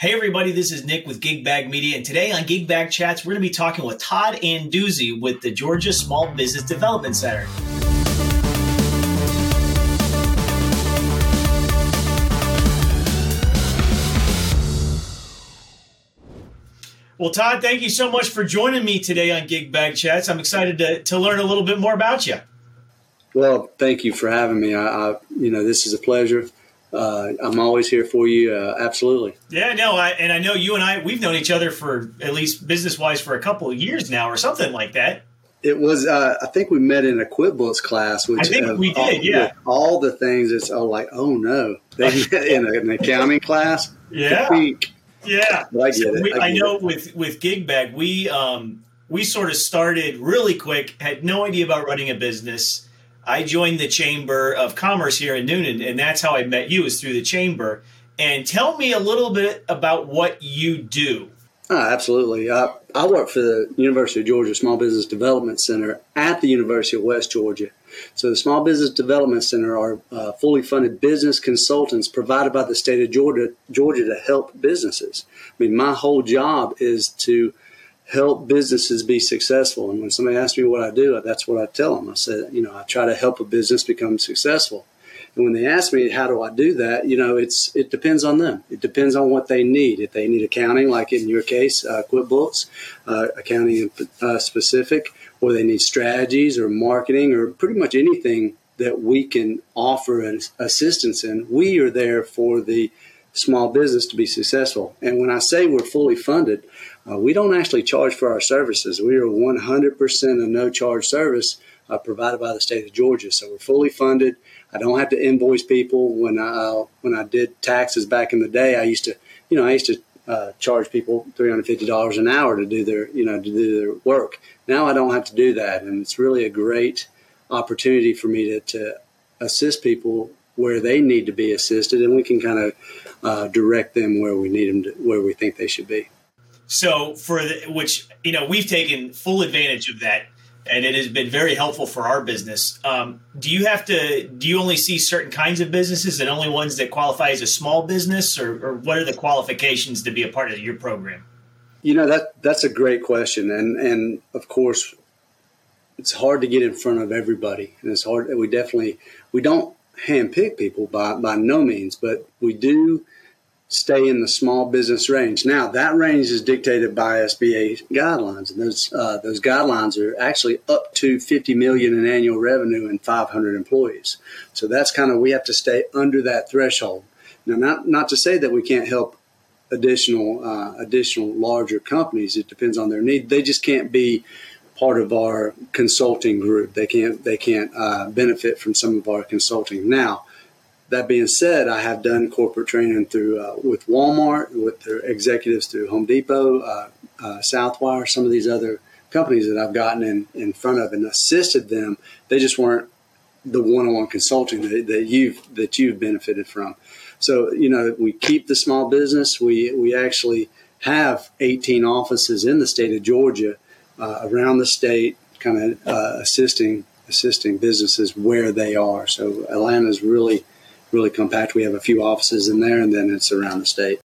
Hey, everybody, this is Nick with Gig Bag Media, and today on Gig Bag Chats, we're going to be talking with Todd Anduzzi with the Georgia Small Business Development Center. Well, Todd, thank you so much for joining me today on Gig Bag Chats. I'm excited to, to learn a little bit more about you. Well, thank you for having me. I, I you know, this is a pleasure uh, I'm always here for you. Uh, absolutely. Yeah, no, I, and I know you and I we've known each other for at least business wise for a couple of years now, or something like that. It was. Uh, I think we met in a QuickBooks class, which I think we did. All, yeah, all the things. It's all like, oh no, they met in an accounting class. Yeah, yeah. But I get so it. We, I, I, know it. with with GigBag, we um we sort of started really quick. Had no idea about running a business I joined the Chamber of Commerce here in Newnan, and that's how I met you is through the Chamber. And tell me a little bit about what you do. Oh, absolutely. I, I work for the University of Georgia Small Business Development Center at the University of West Georgia. So the Small Business Development Center are uh, fully funded business consultants provided by the state of Georgia, Georgia to help businesses. I mean, my whole job is to help businesses be successful. And when somebody asks me what I do, that's what I tell them. I said, you know, I try to help a business become successful. And when they ask me how do I do that, you know, it's it depends on them. It depends on what they need. If they need accounting, like in your case, uh, QuickBooks, uh, accounting uh, specific, or they need strategies or marketing or pretty much anything that we can offer assistance in, we are there for the small business to be successful. And when I say we're fully funded, uh, we don't actually charge for our services. We are 100% a no charge service uh, provided by the state of Georgia. So we're fully funded. I don't have to invoice people. When I uh, when I did taxes back in the day, I used to, you know, I used to uh, charge people three hundred fifty dollars an hour to do their, you know, to do their work. Now I don't have to do that, and it's really a great opportunity for me to, to assist people where they need to be assisted, and we can kind of uh, direct them where we need them, to, where we think they should be. So for the, which you know we've taken full advantage of that, and it has been very helpful for our business. Um, do you have to? Do you only see certain kinds of businesses and only ones that qualify as a small business, or, or what are the qualifications to be a part of your program? You know that that's a great question, and and of course, it's hard to get in front of everybody, and it's hard. We definitely we don't handpick people by by no means, but we do stay in the small business range. Now, that range is dictated by SBA guidelines, and those uh, those guidelines are actually up to 50 million in annual revenue and 500 employees. So that's kind of we have to stay under that threshold. Now, not not to say that we can't help additional uh, additional larger companies. It depends on their need. They just can't be part of our consulting group. They can't they can't uh, benefit from some of our consulting now that being said, I have done corporate training through uh, with Walmart, with their executives through Home Depot, uh, uh, Southwire, some of these other companies that I've gotten in, in front of and assisted them. They just weren't the one-on-one consulting that, that you've that you've benefited from. So you know, we keep the small business. We we actually have 18 offices in the state of Georgia, uh, around the state, kind of uh, assisting assisting businesses where they are. So Atlanta is really really compact. We have a few offices in there, and then it's around the state.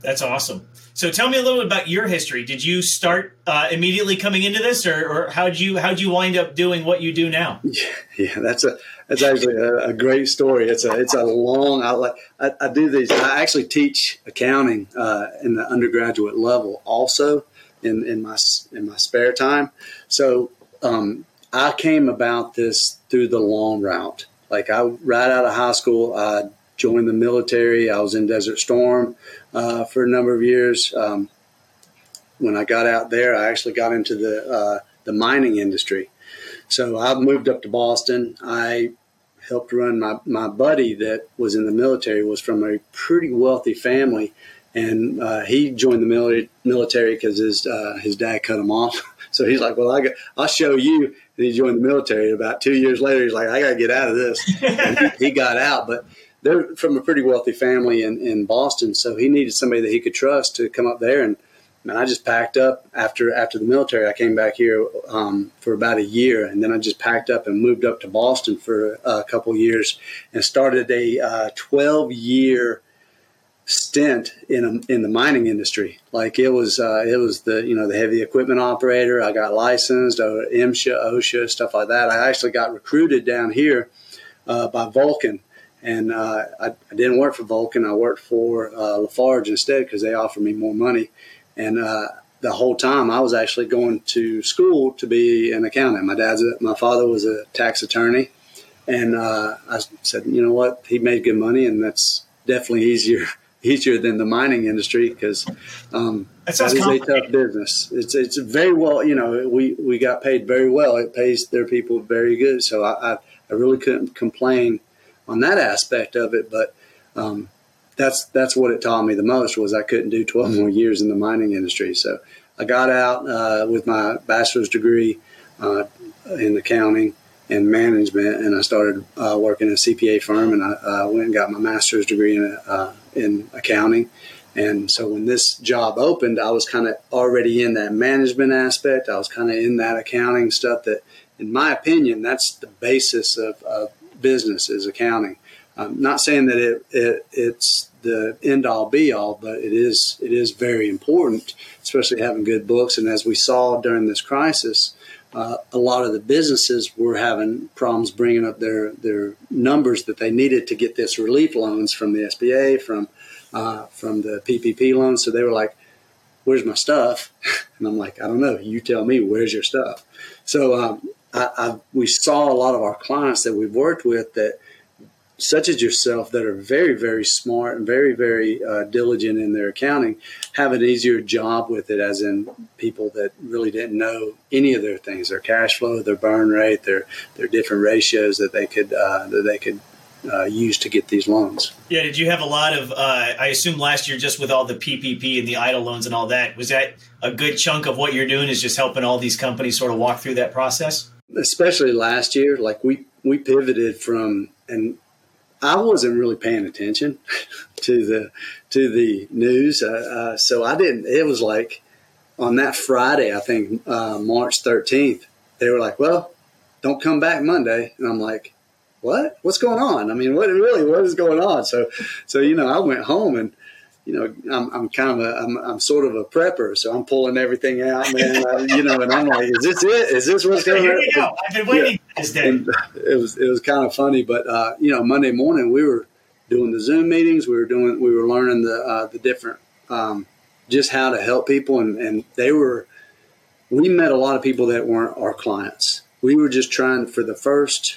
That's awesome. So tell me a little bit about your history. Did you start uh, immediately coming into this, or, or how'd you how'd you wind up doing what you do now? Yeah, yeah that's a that's actually a, a great story. It's a it's a long. I, I, I do these. I actually teach accounting uh, in the undergraduate level, also in in my in my spare time. So um, I came about this through the long route. Like I, right out of high school, I joined the military. I was in Desert Storm uh, for a number of years. Um, when I got out there, I actually got into the uh, the mining industry. So I moved up to Boston. I helped run my my buddy that was in the military was from a pretty wealthy family, and uh, he joined the military because his uh, his dad cut him off. So he's like, "Well, I got, I'll show you." And he joined the military. About two years later, he's like, "I got to get out of this." he, he, got out, but they're from a pretty wealthy family in, in Boston, so he needed somebody that he could trust to come up there. And man, I just packed up after after the military. I came back here um, for about a year, and then I just packed up and moved up to Boston for a couple years and started a uh, 12 year stint in in the mining industry. Like it was uh, it was the you know the heavy equipment operator. I got licensed, uh, MSHA, OSHA, stuff like that. I actually got recruited down here uh, by Vulcan, and uh, I, I, didn't work for Vulcan. I worked for uh, Lafarge instead because they offered me more money. And uh, the whole time I was actually going to school to be an accountant. My dad's a, my father was a tax attorney, and I said, you know what, he made good money, and that's definitely easier easier than the mining industry because um, that, that is a tough business. It's it's very well, you know, we, we got paid very well. It pays their people very good. So I, I, I really couldn't complain on that aspect of it. But um, that's that's what it taught me the most was I couldn't do 12 more years in the mining industry. So I got out uh, with my bachelor's degree uh, in accounting and management, and I started uh, working in a CPA firm, and I went and got my master's degree in, uh, in accounting. And so when this job opened, I was kind of already in that management aspect. I was kind of in that accounting stuff that, in my opinion, that's the basis of, of business is accounting. I'm not saying that it, it it's the end all be all, but it is it is very important, especially having good books. And as we saw during this crisis, uh, a lot of the businesses were having problems bringing up their their numbers that they needed to get this relief loans from the SBA, from uh, from the PPP loans. So they were like, "Where's my stuff?" And I'm like, "I don't know. You tell me. Where's your stuff?" So um, I, I, we saw a lot of our clients that we've worked with that such as yourself that are very very smart and very very uh, diligent in their accounting have an easier job with it as in people that really didn't know any of their things their cash flow their burn rate their their different ratios that they could uh, that they could uh, use to get these loans. Yeah, did you have a lot of? Uh, I assume last year, just with all the PPP and the EIDL loans and all that, was that a good chunk of what you're doing? Is just helping all these companies sort of walk through that process? Especially last year, like we we pivoted from and I wasn't really paying attention to the to the news, uh, uh, so I didn't. It was like on that Friday, I think uh, March thirteenth, they were like, "Well, don't come back Monday," and I'm like, "What? What's going on? I mean, what really? What is going on?" So, so you know, I went home and you know, I'm, I'm kind of a, I'm, I'm sort of a prepper, so I'm pulling everything out, man. Uh, you know, and I'm like, is this it? Is this what's going on? Go. I've been waiting yeah. this day. And it was, it was kind of funny, but uh, you know, Monday morning we were doing the Zoom meetings. We were doing, we were learning the, uh, the different, um, just how to help people, and, and they were. We met a lot of people that weren't our clients. We were just trying for the first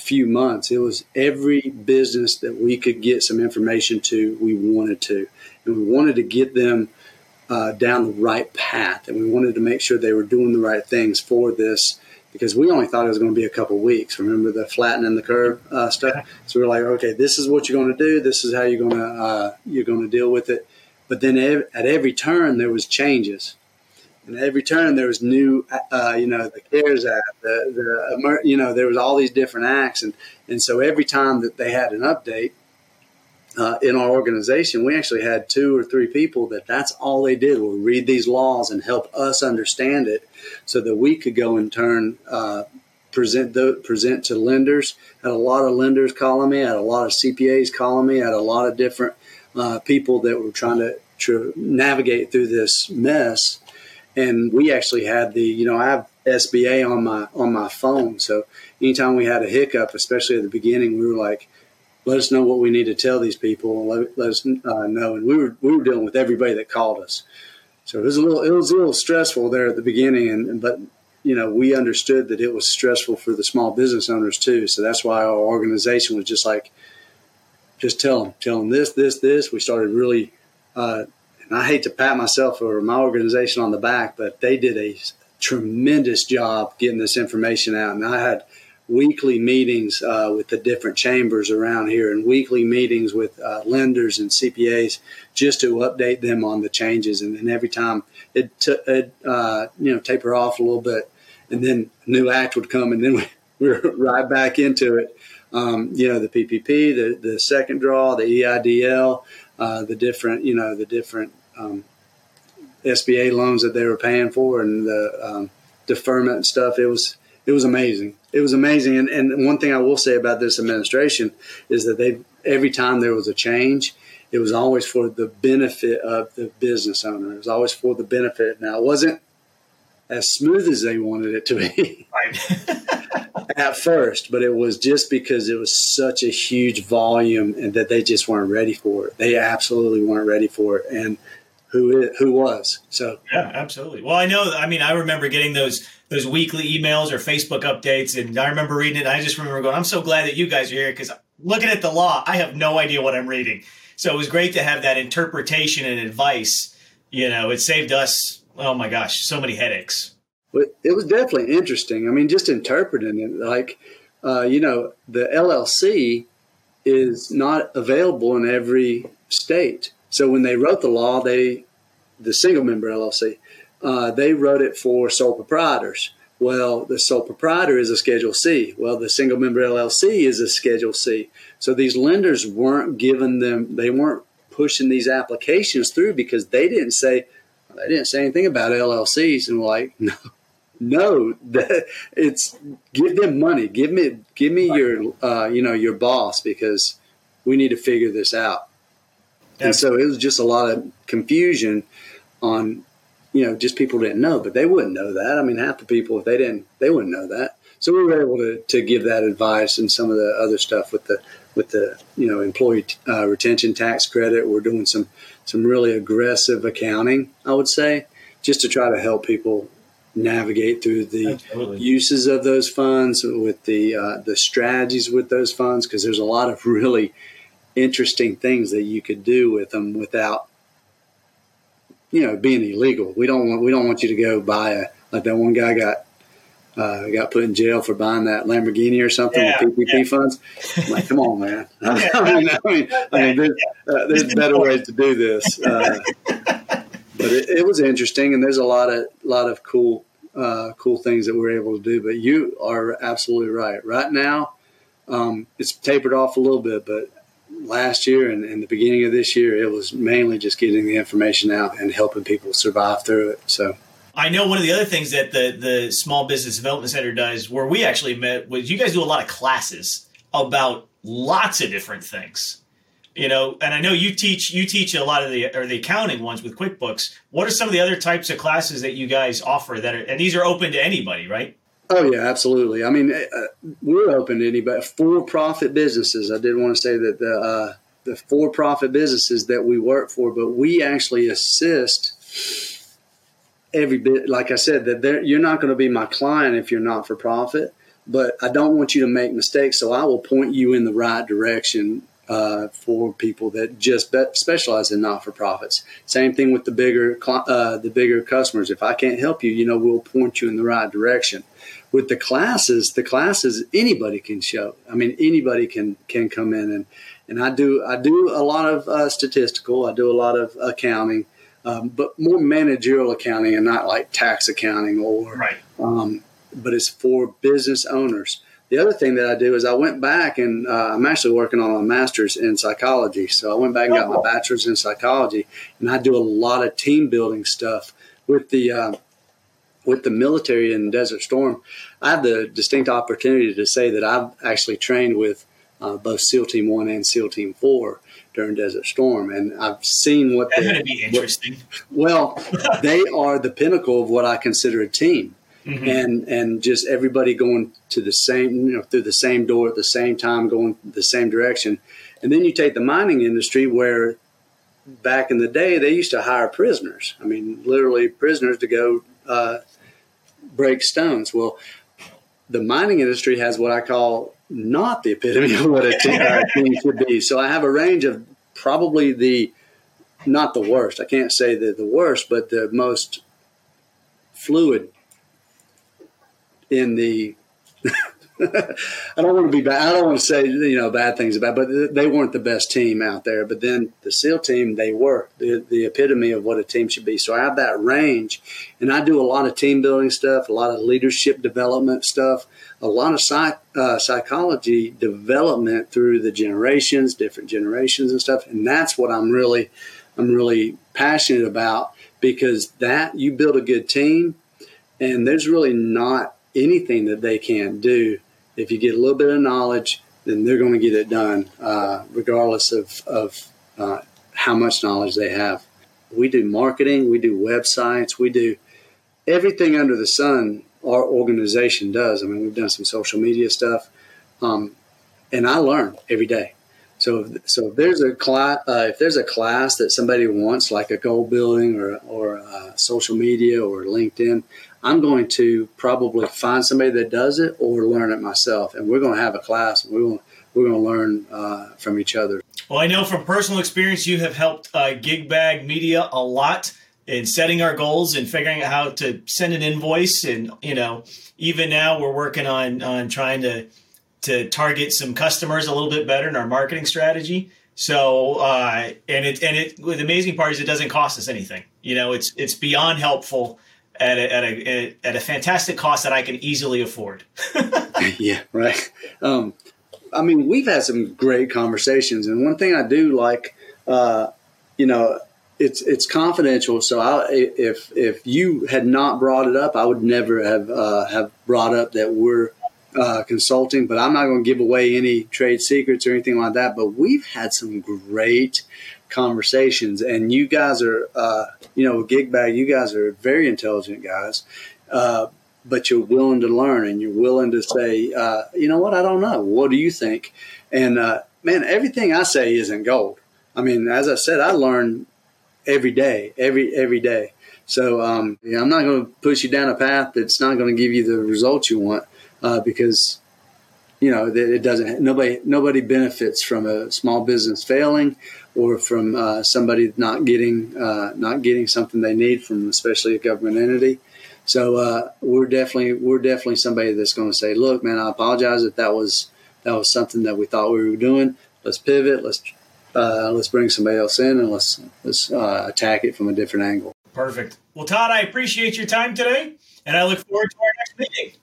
few months. It was every business that we could get some information to, we wanted to and we wanted to get them uh, down the right path, and we wanted to make sure they were doing the right things for this because we only thought it was going to be a couple weeks. Remember the flattening the curve uh, stuff? So we are like, okay, this is what you're going to do. This is how you're going to uh, you're going to deal with it. But then ev- at every turn there was changes, and every turn there was new, uh, you know, the CARES Act, the, the you know, there was all these different acts, and and so every time that they had an update, uh, in our organization, we actually had two or three people that that's all they did was read these laws and help us understand it, so that we could go and turn uh, present the, present to lenders. Had a lot of lenders calling me, had a lot of CPAs calling me, had a lot of different uh, people that were trying to, to navigate through this mess. And we actually had the, you know, I have SBA on my on my phone, so anytime we had a hiccup, especially at the beginning, we were like let us know what we need to tell these people. Let, let us uh, know. And we were we were dealing with everybody that called us, so it was a little it was a little stressful there at the beginning. And but you know we understood that it was stressful for the small business owners too. So that's why our organization was just like, just tell them, tell them this, this, this. We started really. Uh, and I hate to pat myself or my organization on the back, but they did a tremendous job getting this information out. And I had weekly meetings uh, with the different chambers around here and weekly meetings with uh, lenders and CPAs just to update them on the changes. And then every time it, t- it uh, you know, taper off a little bit and then a new act would come and then we, we were right back into it. Um, you know, the PPP, the, the second draw, the EIDL, uh, the different, you know, the different um, SBA loans that they were paying for and the um, deferment and stuff. It was, it was amazing. It was amazing. And, and one thing I will say about this administration is that they every time there was a change, it was always for the benefit of the business owner. It was always for the benefit. Now, it wasn't as smooth as they wanted it to be at first, but it was just because it was such a huge volume and that they just weren't ready for it. They absolutely weren't ready for it. And who who was so yeah absolutely well i know i mean i remember getting those those weekly emails or facebook updates and i remember reading it And i just remember going i'm so glad that you guys are here because looking at the law i have no idea what i'm reading so it was great to have that interpretation and advice. You know, it saved us, oh my gosh, so many headaches. It was definitely interesting. I mean, just interpreting it, like, uh, you know, the LLC is not available in every state. So when they wrote the law, they, the single member LLC, uh, they wrote it for sole proprietors. Well, the sole proprietor is a Schedule C. Well, the single member LLC is a Schedule C. So these lenders weren't giving them, they weren't pushing these applications through because they didn't say, they didn't say anything about LLCs. And like, no, no, it's give them money, give me, give me your, uh, you know, your boss because we need to figure this out. And so it was just a lot of confusion on you know, just people didn't know, but they wouldn't know that. I mean, half the people, if they didn't, they wouldn't know that. So we were able to, to give that advice and some of the other stuff with the with the you know employee uh, retention tax credit. We're doing some some really aggressive accounting, I would say, just to try to help people navigate through the Absolutely. uses of those funds with the uh, the strategies with those funds because there's a lot of really interesting things that you could do with them without you know, being illegal. We don't want we don't want you to go buy a like that one guy got uh, got put in jail for buying that Lamborghini or something yeah, with PPP yeah. funds. I'm like, come on, man. I mean, I mean, I mean there's, uh, there's better ways to do this. Uh, but it, it, was interesting, and there's a lot of lot of cool uh, cool things that we're able to do. But you are absolutely right. Right now, um, it's tapered off a little bit, but last year and, and the beginning of this year, it was mainly just getting the information out and helping people survive through it. So. I know one of the other things that the the Small Business Development Center does, where we actually met, was you guys do a lot of classes about lots of different things. You know, and I know you teach you teach a lot of the or the accounting ones with QuickBooks. What are some of the other types of classes that you guys offer that are and these are open to anybody, right? Oh yeah, absolutely. I mean, uh, we're open to anybody. For-profit businesses. I did want to say that the uh, the for-profit businesses that we work for, but we actually assist every bit. Like I said, that you're not going to be my client if you're not for profit. But I don't want you to make mistakes, so I will point you in the right direction uh, for people that just specialize in not for profits. Same thing with the bigger uh, the bigger customers. If I can't help you, you know, we'll point you in the right direction with the classes, the classes anybody can show. I mean, anybody can can come in and and I do I do a lot of uh, statistical. I do a lot of accounting, um, but more managerial accounting and not like tax accounting or. Right. Um, but it's for business owners. The other thing that I do is I went back and uh, I'm actually working on a master's in psychology. So I went back and got my oh. bachelor's in psychology, and I do a lot of team building stuff with the uh, with the military in Desert Storm, I have the distinct opportunity to say that I've actually trained with uh, both SEAL Team One and SEAL Team Four during Desert Storm, and I've seen what that's going to be interesting. What, well, they are the pinnacle of what I consider a team, mm-hmm. and and just everybody going to the same, you know, through the same door at the same time, going the same direction, and then you take the mining industry where back in the day they used to hire prisoners. I mean, literally prisoners to go uh, break stones. Well, the mining industry has what I call not the epitome of what a team should be. So I have a range of probably the not the worst. I can't say the the worst, but the most fluid in the I don't want to be bad. I don't want to say you know bad things about, but they weren't the best team out there. But then the SEAL team, they were the, the epitome of what a team should be. So I have that range, and I do a lot of team building stuff, a lot of leadership development stuff, a lot of psych, uh, psychology development through the generations, different generations and stuff. And that's what I'm really, I'm really passionate about because that you build a good team, and there's really not anything that they can't do if you get a little bit of knowledge, then they're going to get it done, uh, regardless of, of uh, how much knowledge they have. We do marketing, we do websites, we do everything under the sun. Our organization does. I mean, we've done some social media stuff, um, and I learn every day. So, so if there's a class, uh, if there's a class that somebody wants, like a goal building or or uh, social media or LinkedIn, I'm going to probably find somebody that does it or learn it myself, and we're going to have a class. And we're going we're going to learn uh, from each other. Well, I know from personal experience, you have helped uh, GigBag Media a lot in setting our goals and figuring out how to send an invoice, and you know, even now we're working on on trying to to target some customers a little bit better in our marketing strategy. So, uh, and it and it the amazing part is it doesn't cost us anything. You know, it's it's beyond helpful at a, at a, at a fantastic cost that I can easily afford. yeah, right. Um, I mean, we've had some great conversations, and one thing I do like, uh, you know, it's it's confidential. So I, if if you had not brought it up, I would never have uh, have brought up that we're uh, consulting. But I'm not going to give away any trade secrets or anything like that. But we've had some great conversations, and you guys are, uh, you know, gig bag. You guys are very intelligent guys. Uh, but you're willing to learn and you're willing to say, uh, you know what, I don't know. What do you think? And uh, man, everything I say isn't gold. I mean, as I said, I learn every day, every every day. So um, I'm not going to push you down a path that's not going to give you the results you want uh, because you know it doesn't. Nobody nobody benefits from a small business failing or from uh, somebody not getting uh, not getting something they need from especially a government entity. So uh, we're definitely we're definitely somebody that's going to say, look, man, I apologize if that was that was something that we thought we were doing. Let's pivot. Let's uh, let's bring somebody else in and let's let's uh, attack it from a different angle. Perfect. Well, Todd, I appreciate your time today, and I look forward to our next meeting.